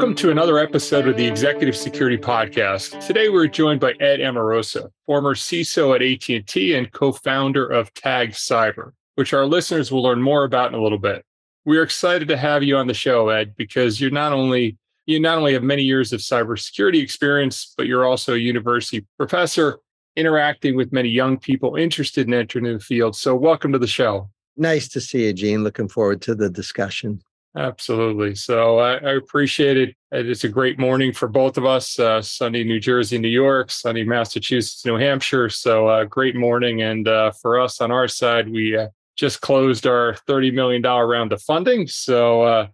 Welcome to another episode of the Executive Security Podcast. Today we're joined by Ed Amoroso, former CISO at AT&T and co-founder of Tag Cyber, which our listeners will learn more about in a little bit. We're excited to have you on the show, Ed, because you're not only you not only have many years of cybersecurity experience, but you're also a university professor interacting with many young people interested in entering the field. So welcome to the show. Nice to see you, Gene. Looking forward to the discussion. Absolutely. So I, I, appreciate it. It's a great morning for both of us. Uh, sunny New Jersey, New York, sunny Massachusetts, New Hampshire. So uh, great morning. And uh, for us on our side, we uh, just closed our $30 million round of funding. So uh,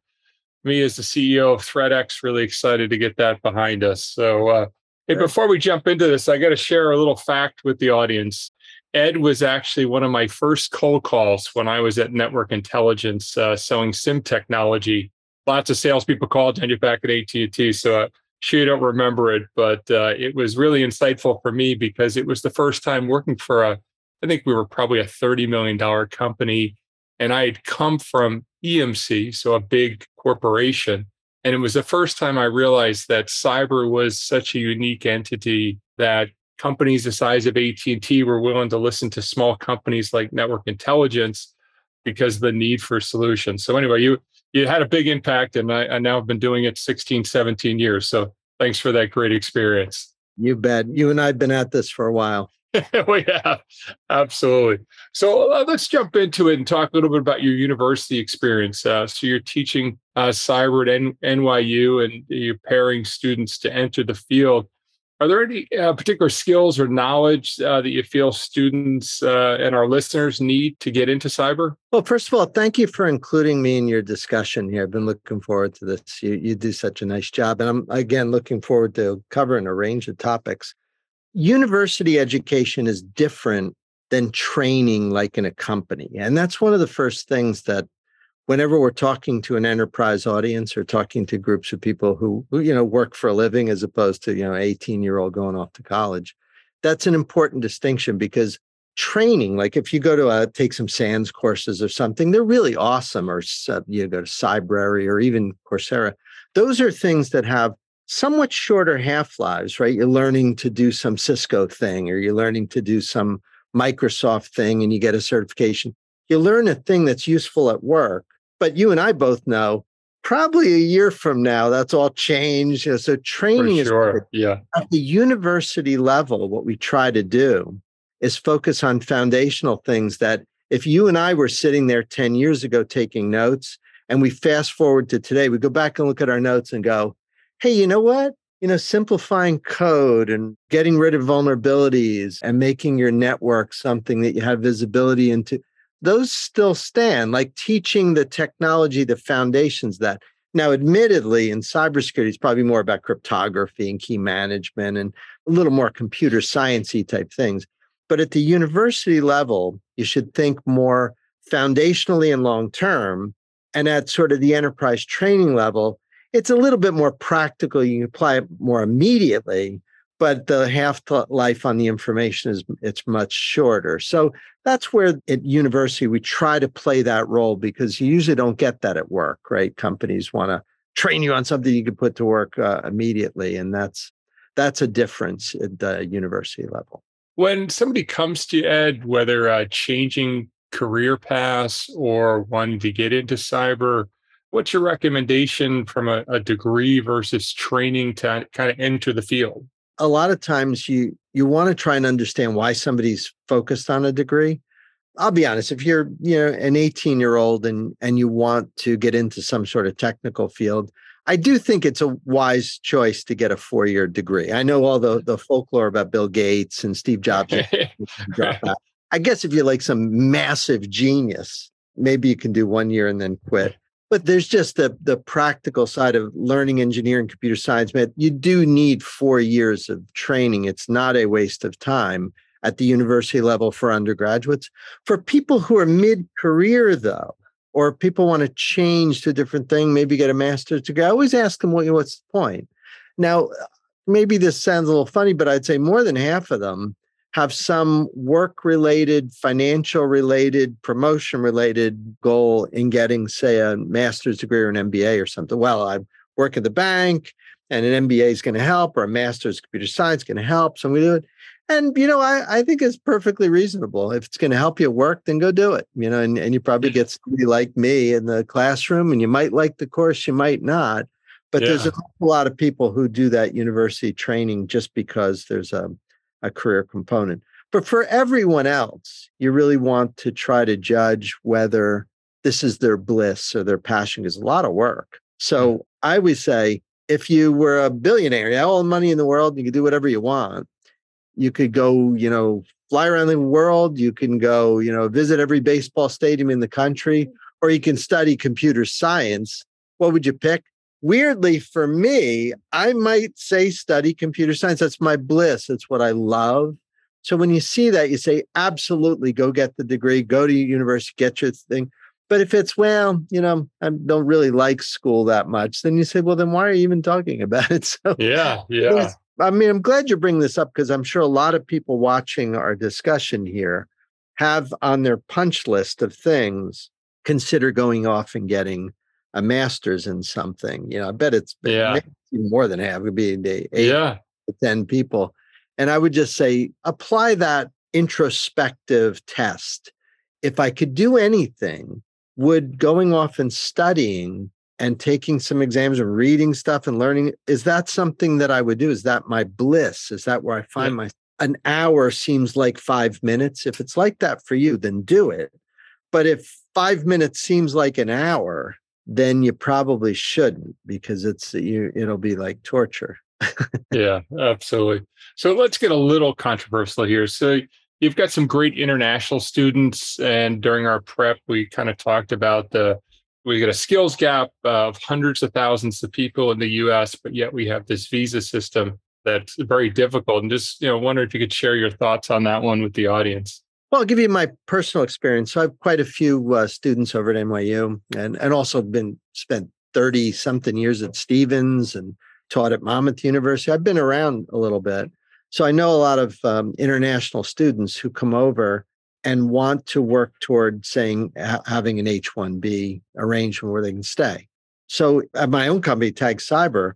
me as the CEO of ThreatX, really excited to get that behind us. So uh, hey, before we jump into this, I got to share a little fact with the audience. Ed was actually one of my first cold calls when I was at Network Intelligence uh, selling SIM technology. Lots of salespeople called you back at AT&T, so uh, sure you don't remember it, but uh, it was really insightful for me because it was the first time working for a, I think we were probably a $30 million company. And I had come from EMC, so a big corporation. And it was the first time I realized that cyber was such a unique entity that companies the size of AT&T were willing to listen to small companies like Network Intelligence because of the need for solutions. So anyway, you you had a big impact and I, I now have been doing it 16, 17 years. So thanks for that great experience. You bet. You and I have been at this for a while. we have. Absolutely. So uh, let's jump into it and talk a little bit about your university experience. Uh, so you're teaching uh, cyber at N- NYU and you're pairing students to enter the field. Are there any uh, particular skills or knowledge uh, that you feel students uh, and our listeners need to get into cyber? Well, first of all, thank you for including me in your discussion here. I've been looking forward to this. You, you do such a nice job. And I'm, again, looking forward to covering a range of topics. University education is different than training like in a company. And that's one of the first things that whenever we're talking to an enterprise audience or talking to groups of people who, who you know work for a living as opposed to you know 18 year old going off to college that's an important distinction because training like if you go to a, take some SANS courses or something they're really awesome or uh, you go to cybrary or even coursera. Those are things that have somewhat shorter half lives right? You're learning to do some cisco thing or you're learning to do some microsoft thing and you get a certification. You learn a thing that's useful at work but you and I both know probably a year from now, that's all changed. so training sure. is yeah. at the university level, what we try to do is focus on foundational things that if you and I were sitting there 10 years ago taking notes and we fast forward to today, we go back and look at our notes and go, hey, you know what? You know, simplifying code and getting rid of vulnerabilities and making your network something that you have visibility into those still stand, like teaching the technology, the foundations that. Now, admittedly, in cybersecurity, it's probably more about cryptography and key management and a little more computer sciencey type things. But at the university level, you should think more foundationally and long term. And at sort of the enterprise training level, it's a little bit more practical. You apply it more immediately, but the half life on the information is it's much shorter. So that's where at university we try to play that role because you usually don't get that at work, right? Companies want to train you on something you can put to work uh, immediately, and that's that's a difference at the university level. When somebody comes to Ed, whether uh, changing career paths or wanting to get into cyber, what's your recommendation from a, a degree versus training to kind of enter the field? A lot of times you you want to try and understand why somebody's focused on a degree. I'll be honest if you're you know an 18 year old and and you want to get into some sort of technical field i do think it's a wise choice to get a four year degree. I know all the the folklore about bill gates and steve jobs i guess if you're like some massive genius maybe you can do one year and then quit but there's just the the practical side of learning engineering computer science man you do need four years of training. It's not a waste of time at the university level for undergraduates. For people who are mid-career though or people want to change to a different thing maybe get a master's degree i always ask them well, what's the point? Now maybe this sounds a little funny but i'd say more than half of them have some work related, financial related, promotion related goal in getting, say, a master's degree or an MBA or something. Well, I work at the bank and an MBA is going to help or a master's computer science is going to help. So we do it. And, you know, I, I think it's perfectly reasonable. If it's going to help you work, then go do it, you know, and, and you probably get somebody like me in the classroom and you might like the course, you might not. But yeah. there's a lot of people who do that university training just because there's a, a career component. But for everyone else, you really want to try to judge whether this is their bliss or their passion is a lot of work. Mm. So I always say, if you were a billionaire, you have all the money in the world, you could do whatever you want. You could go, you know, fly around the world. You can go, you know, visit every baseball stadium in the country, or you can study computer science. What would you pick? Weirdly, for me, I might say study computer science. That's my bliss. It's what I love. So when you see that, you say, absolutely, go get the degree, go to university, get your thing. But if it's, well, you know, I don't really like school that much, then you say, well, then why are you even talking about it? So, yeah, yeah. I mean, I'm glad you bring this up because I'm sure a lot of people watching our discussion here have on their punch list of things consider going off and getting a master's in something. You know, I bet it's yeah. more than half. It would be eight yeah. to 10 people. And I would just say apply that introspective test. If I could do anything, would going off and studying and taking some exams and reading stuff and learning is that something that i would do is that my bliss is that where i find yeah. my an hour seems like five minutes if it's like that for you then do it but if five minutes seems like an hour then you probably shouldn't because it's you it'll be like torture. Yeah absolutely. So let's get a little controversial here. So you've got some great international students and during our prep we kind of talked about the we got a skills gap of hundreds of thousands of people in the us but yet we have this visa system that's very difficult. And just you know wonder if you could share your thoughts on that one with the audience well i'll give you my personal experience. So i have quite a few uh, students over at nyu and and also been spent 30 something years at stevens and taught at monmouth university. I've been around a little bit. So I know a lot of um, international students who come over and want to work toward saying ha- having an H-1B arrangement where they can stay. So at my own company, Tag Cyber,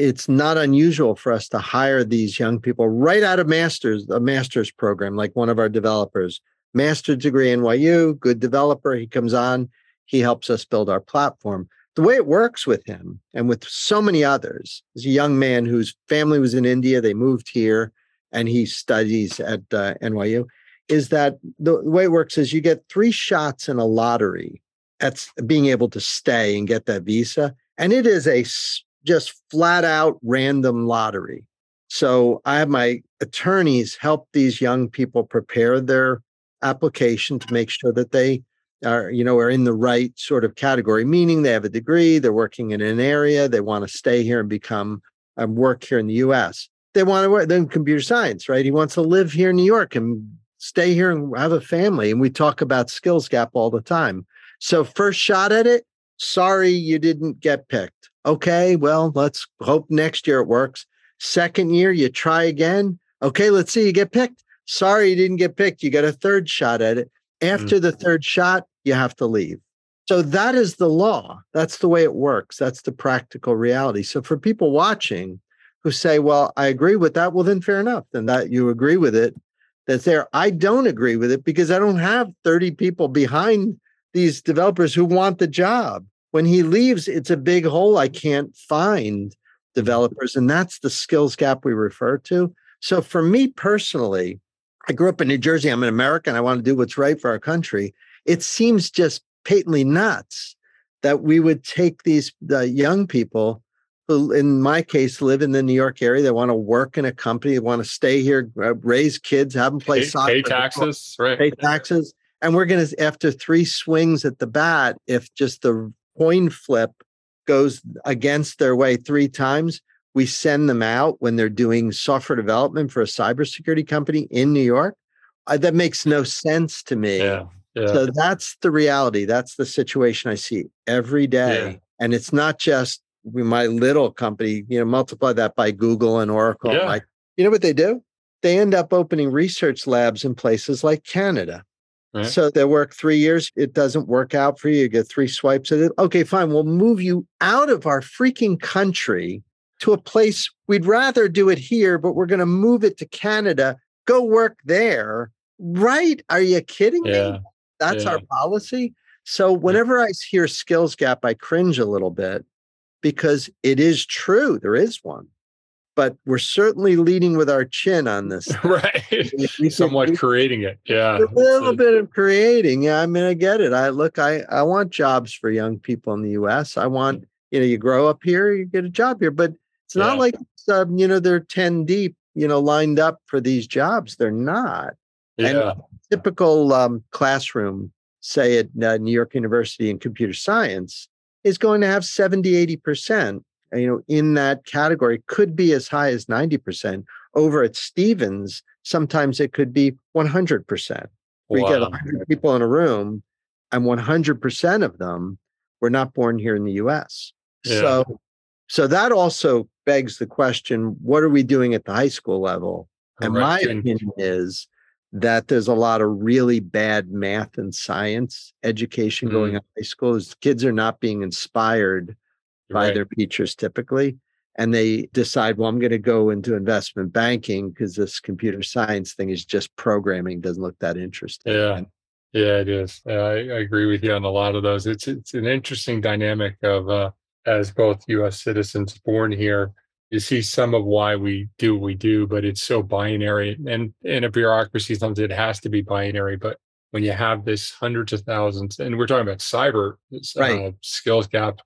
it's not unusual for us to hire these young people right out of masters, a master's program, like one of our developers, master's degree NYU, good developer. He comes on, he helps us build our platform the way it works with him and with so many others is a young man whose family was in India. They moved here and he studies at uh, NYU. Is that the way it works is you get three shots in a lottery at being able to stay and get that visa. And it is a just flat out random lottery. So I have my attorneys help these young people prepare their application to make sure that they are you know are in the right sort of category meaning they have a degree they're working in an area they want to stay here and become um, work here in the us they want to work then computer science right? He wants to live here in new york and stay here and have a family and we talk about skills gap all the time. So first shot at it sorry you didn't get picked okay well let's hope next year it works second year you try again okay let's see you get picked sorry you didn't get picked you got a third shot at it after mm. the third shot you have to leave. So that is the law. That's the way it works. That's the practical reality. So for people watching who say, well, I agree with that, well, then fair enough. Then that you agree with it, that's there. I don't agree with it because I don't have 30 people behind these developers who want the job. When he leaves, it's a big hole. I can't find developers. And that's the skills gap we refer to. So for me personally, I grew up in New Jersey. I'm an American. I want to do what's right for our country it seems just patently nuts that we would take these the young people who in my case live in the new york area they want to work in a company they want to stay here uh, raise kids have them play pay, soccer pay taxes right pay taxes and we're going to after three swings at the bat if just the coin flip goes against their way three times we send them out when they're doing software development for a cybersecurity company in new york uh, that makes no sense to me yeah yeah. So that's the reality. That's the situation I see every day. Yeah. And it's not just my little company, you know, multiply that by Google and Oracle. Yeah. Like, you know what they do? They end up opening research labs in places like Canada Right. So they work three years. It doesn't work out for you. You get three swipes at it. Okay, fine. We'll move you out of our freaking country to a place we'd rather do it here, but we're going to move it to Canada. Go work there. Right? Are you kidding Yeah. me? That's yeah. our policy. So whenever I hear skills gap, I cringe a little bit because it is true. There is one. But we're certainly leading with our chin on this. right. We Somewhat we creating it. Yeah. a little bit of creating. Yeah, I mean, I get it. I look, I I want jobs for young people in the U.S. I want you know, you grow up here, you get a job here, but it's not Yeah. like um, you know they're ten deep, you know, lined up for these jobs. They're not. a- and- yeah. Typical um, classroom, say at uh, New York University in computer science, is going to have 70, 80 percent. You know, in that category, could be as high as ninety percent. Over at Stevens, sometimes it could be one hundred percent we get 100 people in a room and 100% of them were not born here in the US. Yeah. So so that also begs the question what are we doing at the high school level? And my opinion is that there's a lot of really bad math and science education going Mm. on in high schools. Kids are not being inspired by right. their teachers typically. And they decide, well, I'm going to go into investment banking because this computer science thing is just programming, doesn't look that interesting. Yeah. Yeah, it is. Uh, I, I agree with you on a lot of those. It's it's an interesting dynamic of uh, as both U.S. citizens born here. You see some of why we do what we do, but it's so binary. And in a bureaucracy, sometimes it has to be binary. But when you have this hundreds of thousands, and we're talking about cyber uh, skills gap,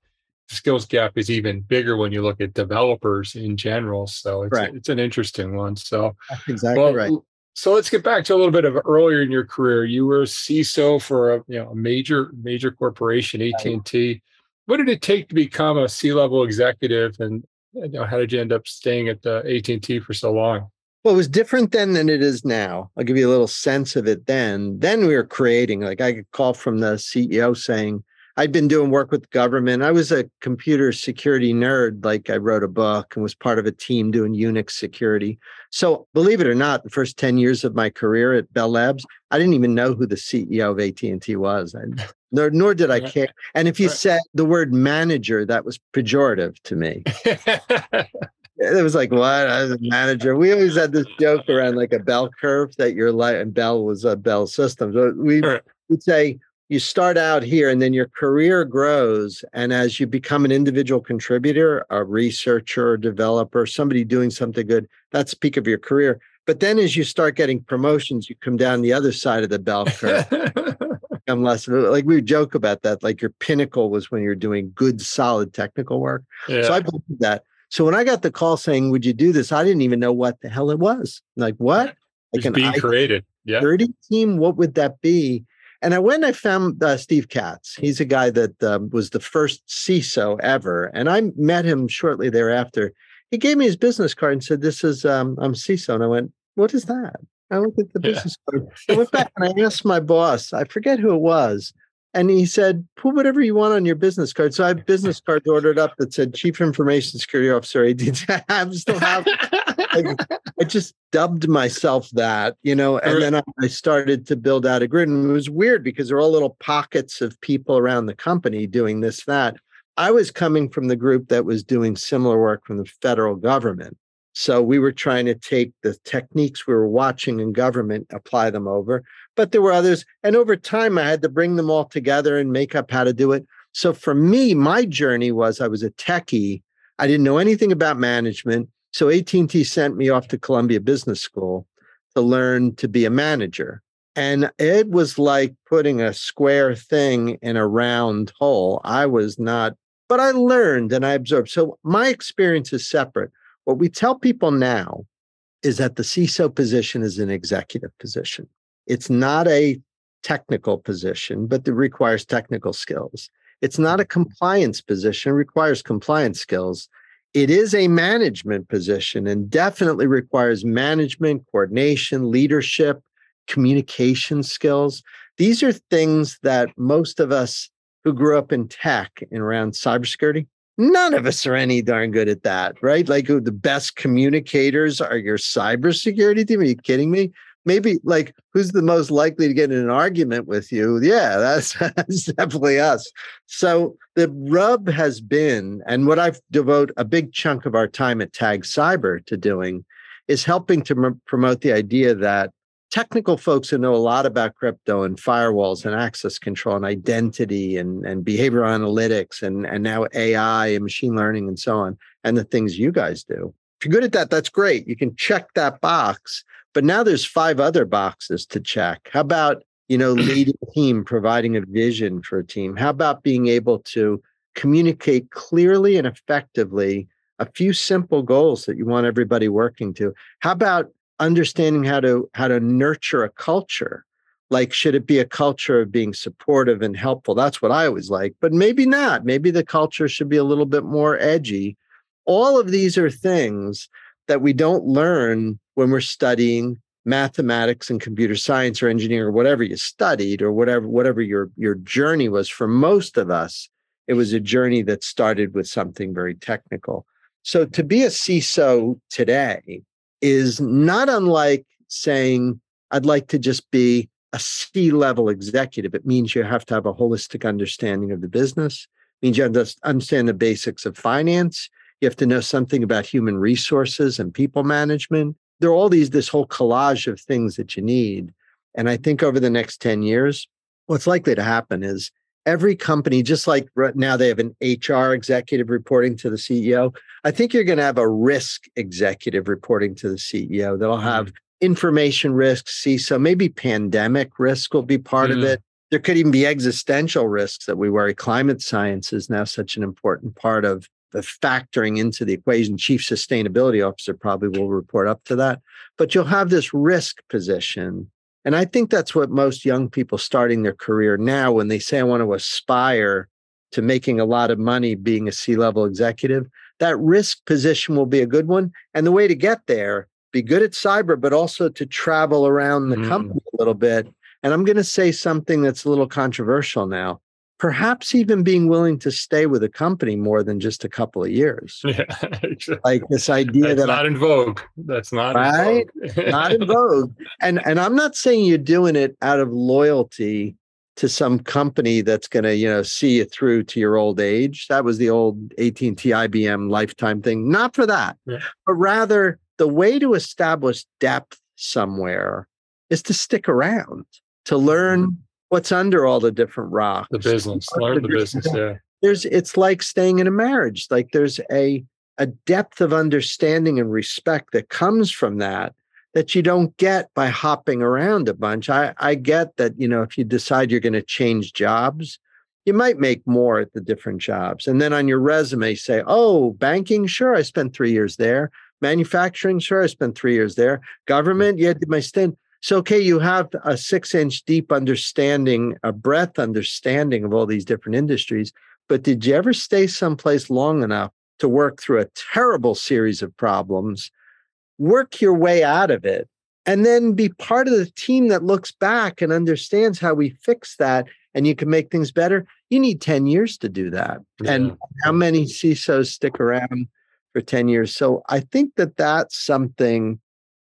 skills gap is even bigger when you look at developers in general. So it's Correct. it's an interesting one. So That's exactly well, right. So let's get back to a little bit of earlier in your career. You were CISO for a you know a major major corporation, AT and T. What did it take to become a C level executive, and you know how did you end up staying at the AT and T for so long? Well, it was different then than it is now. I'll give you a little sense of it then. Then we were creating, like I could call from the CEO saying, I'd been doing work with government. I was a computer security nerd. Like I wrote a book and was part of a team doing Unix security. So believe it or not, the first 10 years of my career at Bell Labs, I didn't even know who the CEO of AT&T was. I, nor, nor did I care. And if you said the word manager, that was pejorative to me. It was like, what? I was a manager. We always had this joke around like a bell curve that you're like, and Bell was a Bell system So We would say you start out here and then your career grows. And as you become an individual contributor, a researcher, a developer, somebody doing something good, that's the peak of your career. But then as you start getting promotions, you come down the other side of the bell curve. become less like we joke about that. Like your pinnacle was when you're doing good, solid technical work. yeah. So I believe that. So when I got the call saying, "Would you do this?" I didn't even know what the hell it was. Like what? Like It's an being I created. Yeah. thirty team? What would that be? And I went and I found uh, Steve Katz. He's a guy that um, was the first CISO ever, and I met him shortly thereafter. He gave me his business card and said, "This is um, I'm CISO." And I went, "What is that?" I looked at the Yeah. business card. I went back and I asked my boss. I forget who it was. And he said, put whatever you want on your business card. So I have business cards ordered up that said Chief Information Security Officer. AD. I still have, like, I just dubbed myself that, you know, and then I, I started to build out a grid. And it was weird because there were all little pockets of people around the company doing this, that. I was coming from the group that was doing similar work from the federal government. So we were trying to take the techniques we were watching in government, apply them over. But there were others. And over time, I had to bring them all together and make up how to do it. So for me, my journey was I was a techie. I didn't know anything about management. So AT&T sent me off to Columbia Business School to learn to be a manager. And it was like putting a square thing in a round hole. I was not, but I learned and I absorbed. So my experience is separate. What we tell people now is that the CISO position is an executive position. It's not a technical position, but it requires technical skills. It's not a mm-hmm. compliance position, it requires compliance skills. It is a management position and definitely requires management, coordination, leadership, communication skills. These are things that most of us who grew up in tech and around cybersecurity, none of us are any darn good at that, right? Like the best communicators are your cybersecurity team. Are you kidding me? Maybe like who's the most likely to get in an argument with you? Yeah, that's, that's definitely us. So the rub has been, and what I've devote a big chunk of our time at Tag Cyber to doing is helping to m- promote the idea that technical folks who know a lot about crypto and firewalls and access control and identity and, and behavioral analytics and, and now AI and machine learning and so on, and the things you guys do. If you're good at that, that's great. You can check that box. But now there's five other boxes to check. How about, you know, leading a team, providing a vision for a team? How about being able to communicate clearly and effectively a few simple goals that you want everybody working to? How about understanding how to how to nurture a culture? Like, should it be a culture of being supportive and helpful? That's what I always like, but maybe not. Maybe the culture should be a little bit more edgy. All of these are things that we don't learn when we're studying mathematics and computer science or engineering or whatever you studied or whatever whatever your your journey was. For most of us it was a journey that started with something very technical. So to be a CISO today is not unlike saying I'd like to just be a C level executive. It means you have to have a holistic understanding of the business it means you have to understand the basics of finance you have to know something about human resources and people management. There are all these this whole collage of things that you need. And i think over the next 10 years what's likely to happen is every company just like right now they have an hr executive reporting to the ceo i think you're going to have a risk executive reporting to the ceo that'll have mm-hmm. information risks CISO maybe pandemic risk will be part mm-hmm. of it. There could even be existential risks that we worry. Climate science is now such an important part of the factoring into the equation. Chief Sustainability Officer probably will report up to that. But you'll have this risk position. And I think that's what most young people starting their career now, when they say, I want to aspire to making a lot of money being a C level executive, that risk position will be a good one. And the way to get there, be good at cyber, but also to travel around the mm. company a little bit. And I'm going to say something that's a little controversial now perhaps even being willing to stay with a company more than just a couple of years. Yeah, exactly. like this idea That's that not I, in vogue. That's not right, in not in vogue. And and I'm not saying you're doing it out of loyalty to some company that's going to you know see you through to your old age. That was the old AT&T IBM lifetime thing. Not for that, yeah. but rather the way to establish depth somewhere is to stick around to learn mm-hmm what's under all the different rocks. The business, learn the business. Yeah. There's it's like staying in a marriage. Like there's a a depth of understanding and respect that comes from that that you don't get by hopping around a bunch. I, I get that, you know, if you decide you're going to change jobs, you might make more at the different jobs. And then on your resume, say, oh, banking, sure, I spent three years there. Manufacturing, sure, I spent three years there. Government, yeah, did my stint. So, okay, you have a six inch deep understanding, a breadth understanding of all these different industries, but did you ever stay someplace long enough to work through a terrible series of problems, work your way out of it, and then be part of the team that looks back and understands how we fix that and you can make things better? You need 10 years to do that. Yeah. And how many CISOs stick around for 10 years? So, I think that that's something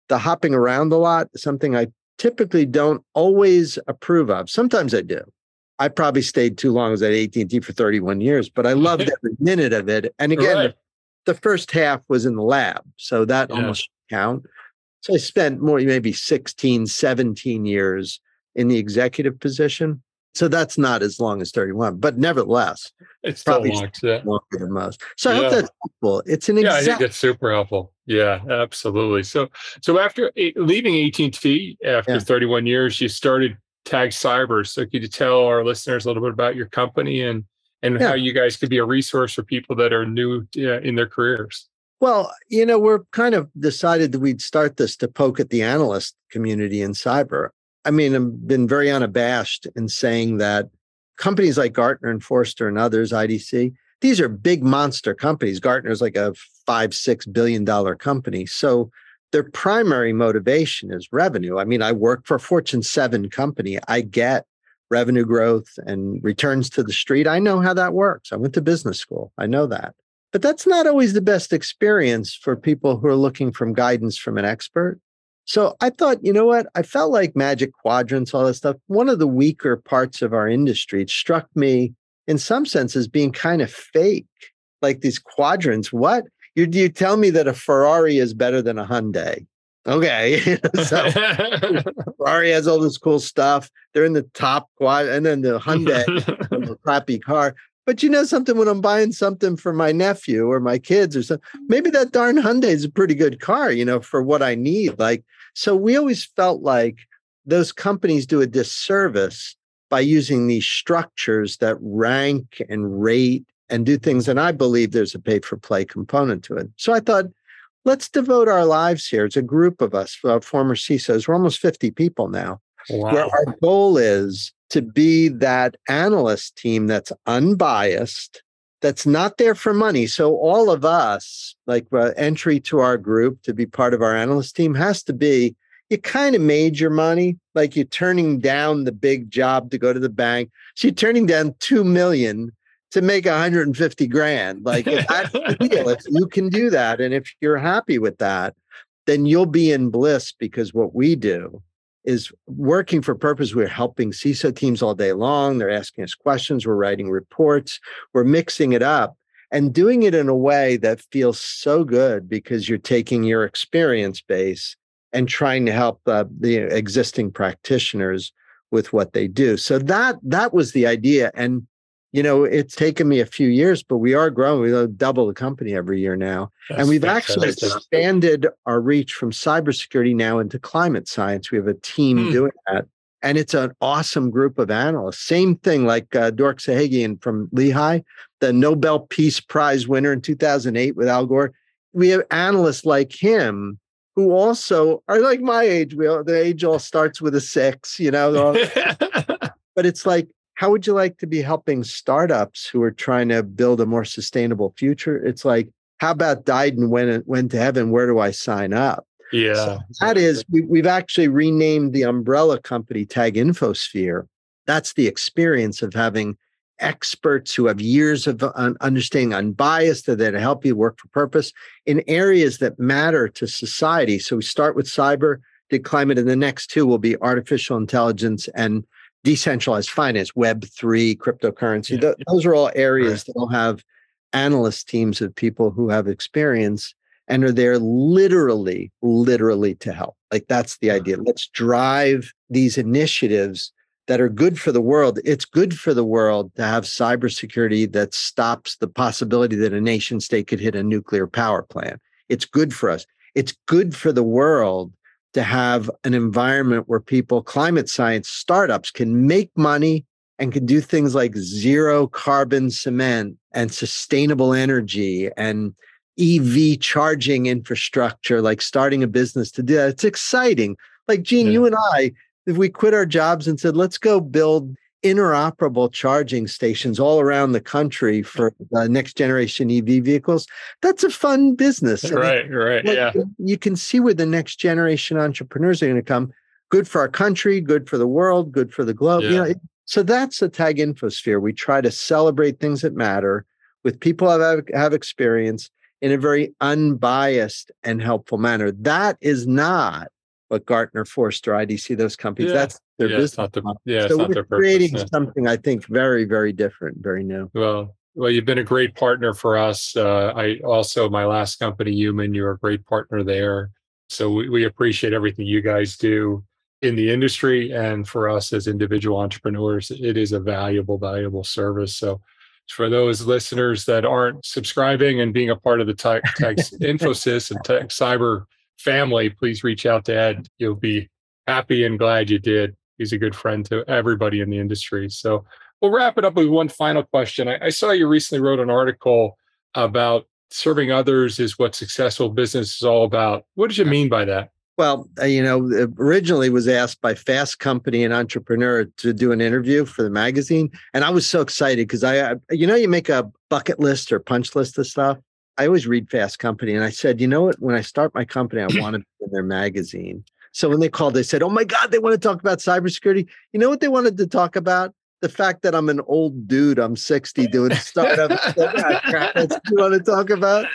the hopping around a lot, something I typically don't always approve of. Sometimes I do. I probably stayed too long. I was at AT&T for 31 years, but I loved every minute of it. And again, right. the, the, first half was in the lab, so that yeah. almost count. So I spent more, maybe 16, 17 years in the executive position. So that's not as long as 31, but nevertheless, it's probably long, yeah. longer than most. So yeah. I hope that's helpful. It's an yeah, I think it's super helpful. Yeah, absolutely. So so after eh, leaving AT&T after yeah. 31 years, you started Tag Cyber. So could you tell our listeners a little bit about your company and and how you guys could be a resource for people that are new in their careers? Well, you know, we're kind of decided that we'd start this to poke at the analyst community in cyber. I mean, I've been very unabashed in saying that companies like Gartner and Forrester and others, IDC, these are big monster companies. Gartner is like a five, six billion dollar company. So their primary motivation is revenue. I mean, I work for a Fortune 7 company. I get revenue growth and returns to the street. I know how that works. I went to business school. I know that. But that's not always the best experience for people who are looking from guidance from an expert. So I thought, you know what? I felt like magic quadrants, all that stuff. One of the weaker parts of our industry, it struck me in some senses being kind of fake, like these quadrants. What? You, you tell me that a Ferrari is better than a Hyundai. Okay. so Ferrari has all this cool stuff. They're in the top quad, and then the Hyundai, a crappy car. But you know something, when I'm buying something for my nephew or my kids or something, maybe that darn Hyundai is a pretty good car, you know, for what I need. Like, so we always felt like those companies do a disservice by using these structures that rank and rate and do things. And I believe there's a pay for play component to it. So I thought, let's devote our lives here. It's a group of us, uh, former CISOs. We're almost 50 people now. Wow. Where our goal is to be that analyst team that's unbiased, that's not there for money. So all of us, like uh, entry to our group to be part of our analyst team, has to be you kind of made your money, like you're turning down the big job to go to the bank. So you're turning down two million to make 150 grand. Like if that's the deal, if you can do that, and if you're happy with that, then you'll be in bliss because what we do is working for purpose. We're helping CISO teams all day long. They're asking us questions. We're writing reports. We're mixing it up and doing it in a way that feels so good because you're taking your experience base and trying to help uh, the existing practitioners with what they do. So that that was the idea. And you know, it's taken me a few years, but we are growing. We double the company every year now. That's and we've actually expanded our reach from cybersecurity now into climate science. We have a team hmm. doing that. And it's an awesome group of analysts. Same thing like uh, Dork Sahagian from Lehigh, the Nobel Peace Prize winner in 2008 with Al Gore. We have analysts like him who also are like my age. We all, the age all starts with a six, you know. but it's like how would you like to be helping startups who are trying to build a more sustainable future? It's like, how about died and went, went to heaven? Where do I sign up? Yeah. So that is, we, have actually renamed the umbrella company Tag Infosphere. That's the experience of having experts who have years of understanding unbiased that to help you work for purpose in areas that matter to society. So we start with cyber, did climate, and the next two will be artificial intelligence and decentralized finance, Web3, cryptocurrency. Yeah. those are all areas right. that will have analyst teams of people who have experience and are there literally, literally to help. Like that's the idea. Let's drive these initiatives that are good for the world. It's good for the world to have cybersecurity that stops the possibility that a nation state could hit a nuclear power plant. It's good for us. It's good for the world to have an environment where people, climate science startups, can make money and can do things like zero carbon cement and sustainable energy and EV charging infrastructure, like starting a business to do that. It's exciting. Like, Gene, yeah. you and I, if we quit our jobs and said, let's go build interoperable charging stations all around the country for the next generation EV vehicles. That's a fun business. Right, right. Like, yeah. You can see where the next generation entrepreneurs are going to come. Good for our country, good for the world, good for the globe. Yeah. You know, so that's the tag infosphere. We try to celebrate things that matter with people who have, have experience in a very unbiased and helpful manner. That is not what Gartner, Forrester, IDC, those companies. Yeah. That's their yeah, business. It's not yeah, so we're creating purpose, something I think very, very different, very new. Well, well, you've been a great partner for us. Uh, I also my last company, Human, you're a great partner there. So we, we appreciate everything you guys do in the industry and for us as individual entrepreneurs. It is a valuable, valuable service. So for those listeners that aren't subscribing and being a part of the Tag, Tag Infosphere and Tag Cyber family, please reach out to Ed. You'll be happy and glad you did. He's a good friend to everybody in the industry. So we'll wrap it up with one final question. I, I saw you recently wrote an article about serving others is what successful business is all about. What did you mean by that? Well, uh, you know, originally was asked by Fast Company, and entrepreneur, to do an interview for the magazine, and I was so excited because I, you know, you make a bucket list or punch list of stuff. I always read Fast Company, and I said, you know what? When I start my company, I want to be in their magazine. So when they called, they said, "Oh my God, they want to talk about cybersecurity." You know what they wanted to talk about? the fact that I'm an old dude, I'm 60 doing startup. That's you want to talk about.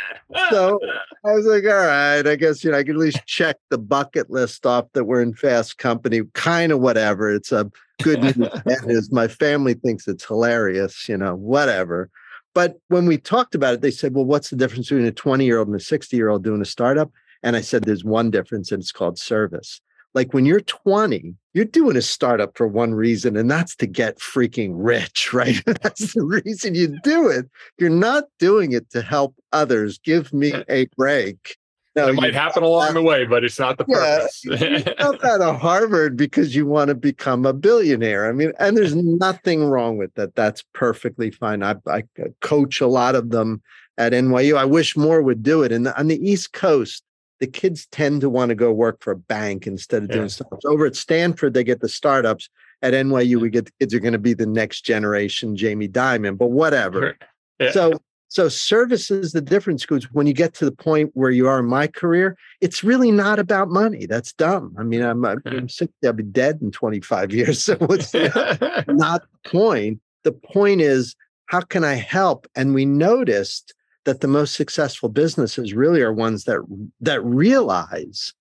So I was like, all right, I guess you know I can at least check the bucket list off that we're in fast company, kind of whatever. It's a good news. My family thinks it's hilarious, you know, whatever. But when we talked about it, they said, well, what's the difference between a 20 year old and a 60 year old doing a startup? And I said, there's one difference, and it's called service. Like when you're 20, you're doing a startup for one reason, and that's to get freaking rich, right? that's the reason you do it. You're not doing it to help others. Give me eh. a break. No, it might happen along the way, but it's not the purpose. Yeah, not out of Harvard because you want to become a billionaire. I mean, and there's nothing wrong with that. That's perfectly fine. I, I coach a lot of them at NYU. I wish more would do it. And on the East Coast, the kids tend to want to go work for a bank instead of doing yeah. startups. Over at Stanford, they get the startups. At NYU, we get the kids are going to be the next generation Jamie Dimon, but whatever. Yeah. So so service is the difference because when you get to the point where you are in my career, it's really not about money. That's dumb. I mean, I'm, I'm 60, I'll be dead in 25 years. So what's it's not the point. The point is, how can I help? And we noticed that the most successful businesses really are ones that that realize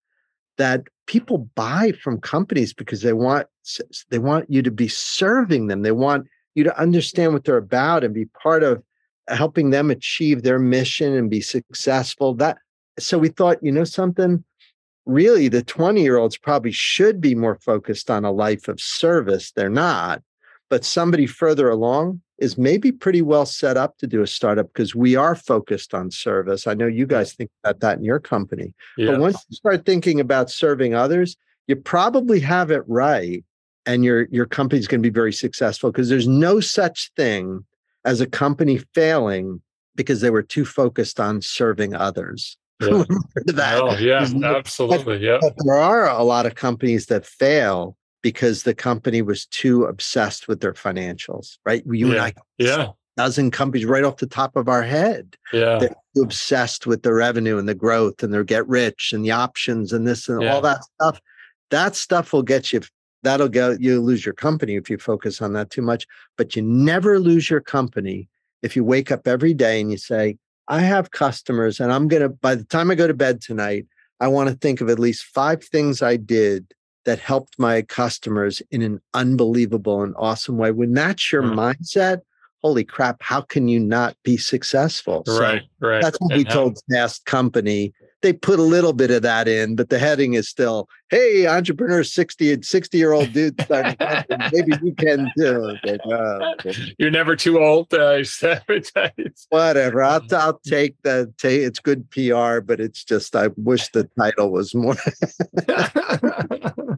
that people buy from companies because they want they want you to be serving them they want you to understand what they're about and be part of helping them achieve their mission and be successful that so we thought you know something really the 20 year olds probably should be more focused on a life of service they're not but somebody further along is maybe pretty well set up to do a startup because we are focused on service. I know you guys think about that in your company. Yes. But once you start thinking about serving others, you probably have it right and your your company's going to be very successful because there's no such thing as a company failing because they were too focused on serving others. Yeah. that. Oh, yeah, absolutely. Yeah. there are a lot of companies that fail because the company was too obsessed with their financials, right? You yeah. and I, yeah, dozen companies right off the top of our head. Yeah, they're obsessed with the revenue and the growth and their get rich and the options and this and yeah. all that stuff. That stuff will get you. That'll go. You lose your company if you focus on that too much. But you never lose your company if you wake up every day and you say, "I have customers, and I'm gonna." By the time I go to bed tonight, I want to think of at least five things I did that helped my customers in an unbelievable and awesome way. When that's your mm. mindset, holy crap, how can you not be successful? Right, so right. That's what and we how- told Fast Company. They put a little bit of that in, but the heading is still, hey, entrepreneur 60 and 60 year old dude, maybe you can too. uh, You're never too old. Uh, whatever. I'll, I'll take the, take, it's good PR, but it's just, I wish the title was more.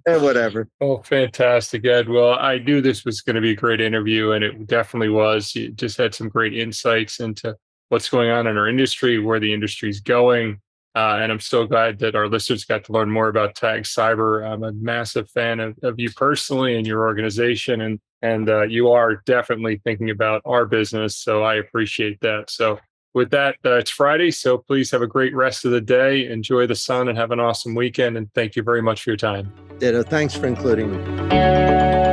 and whatever. Oh, fantastic, Ed. Well, I knew this was going to be a great interview, and it definitely was. You just had some great insights into what's going on in our industry, where the industry is going. Uh, and I'm so glad that our listeners got to learn more about Tag Cyber. I'm a massive fan of, of you personally and your organization, and and uh, you are definitely thinking about our business. So I appreciate that. So with that, uh, it's Friday, so please have a great rest of the day. Enjoy the sun and have an awesome weekend. And thank you very much for your time. Ditto. Thanks for including me.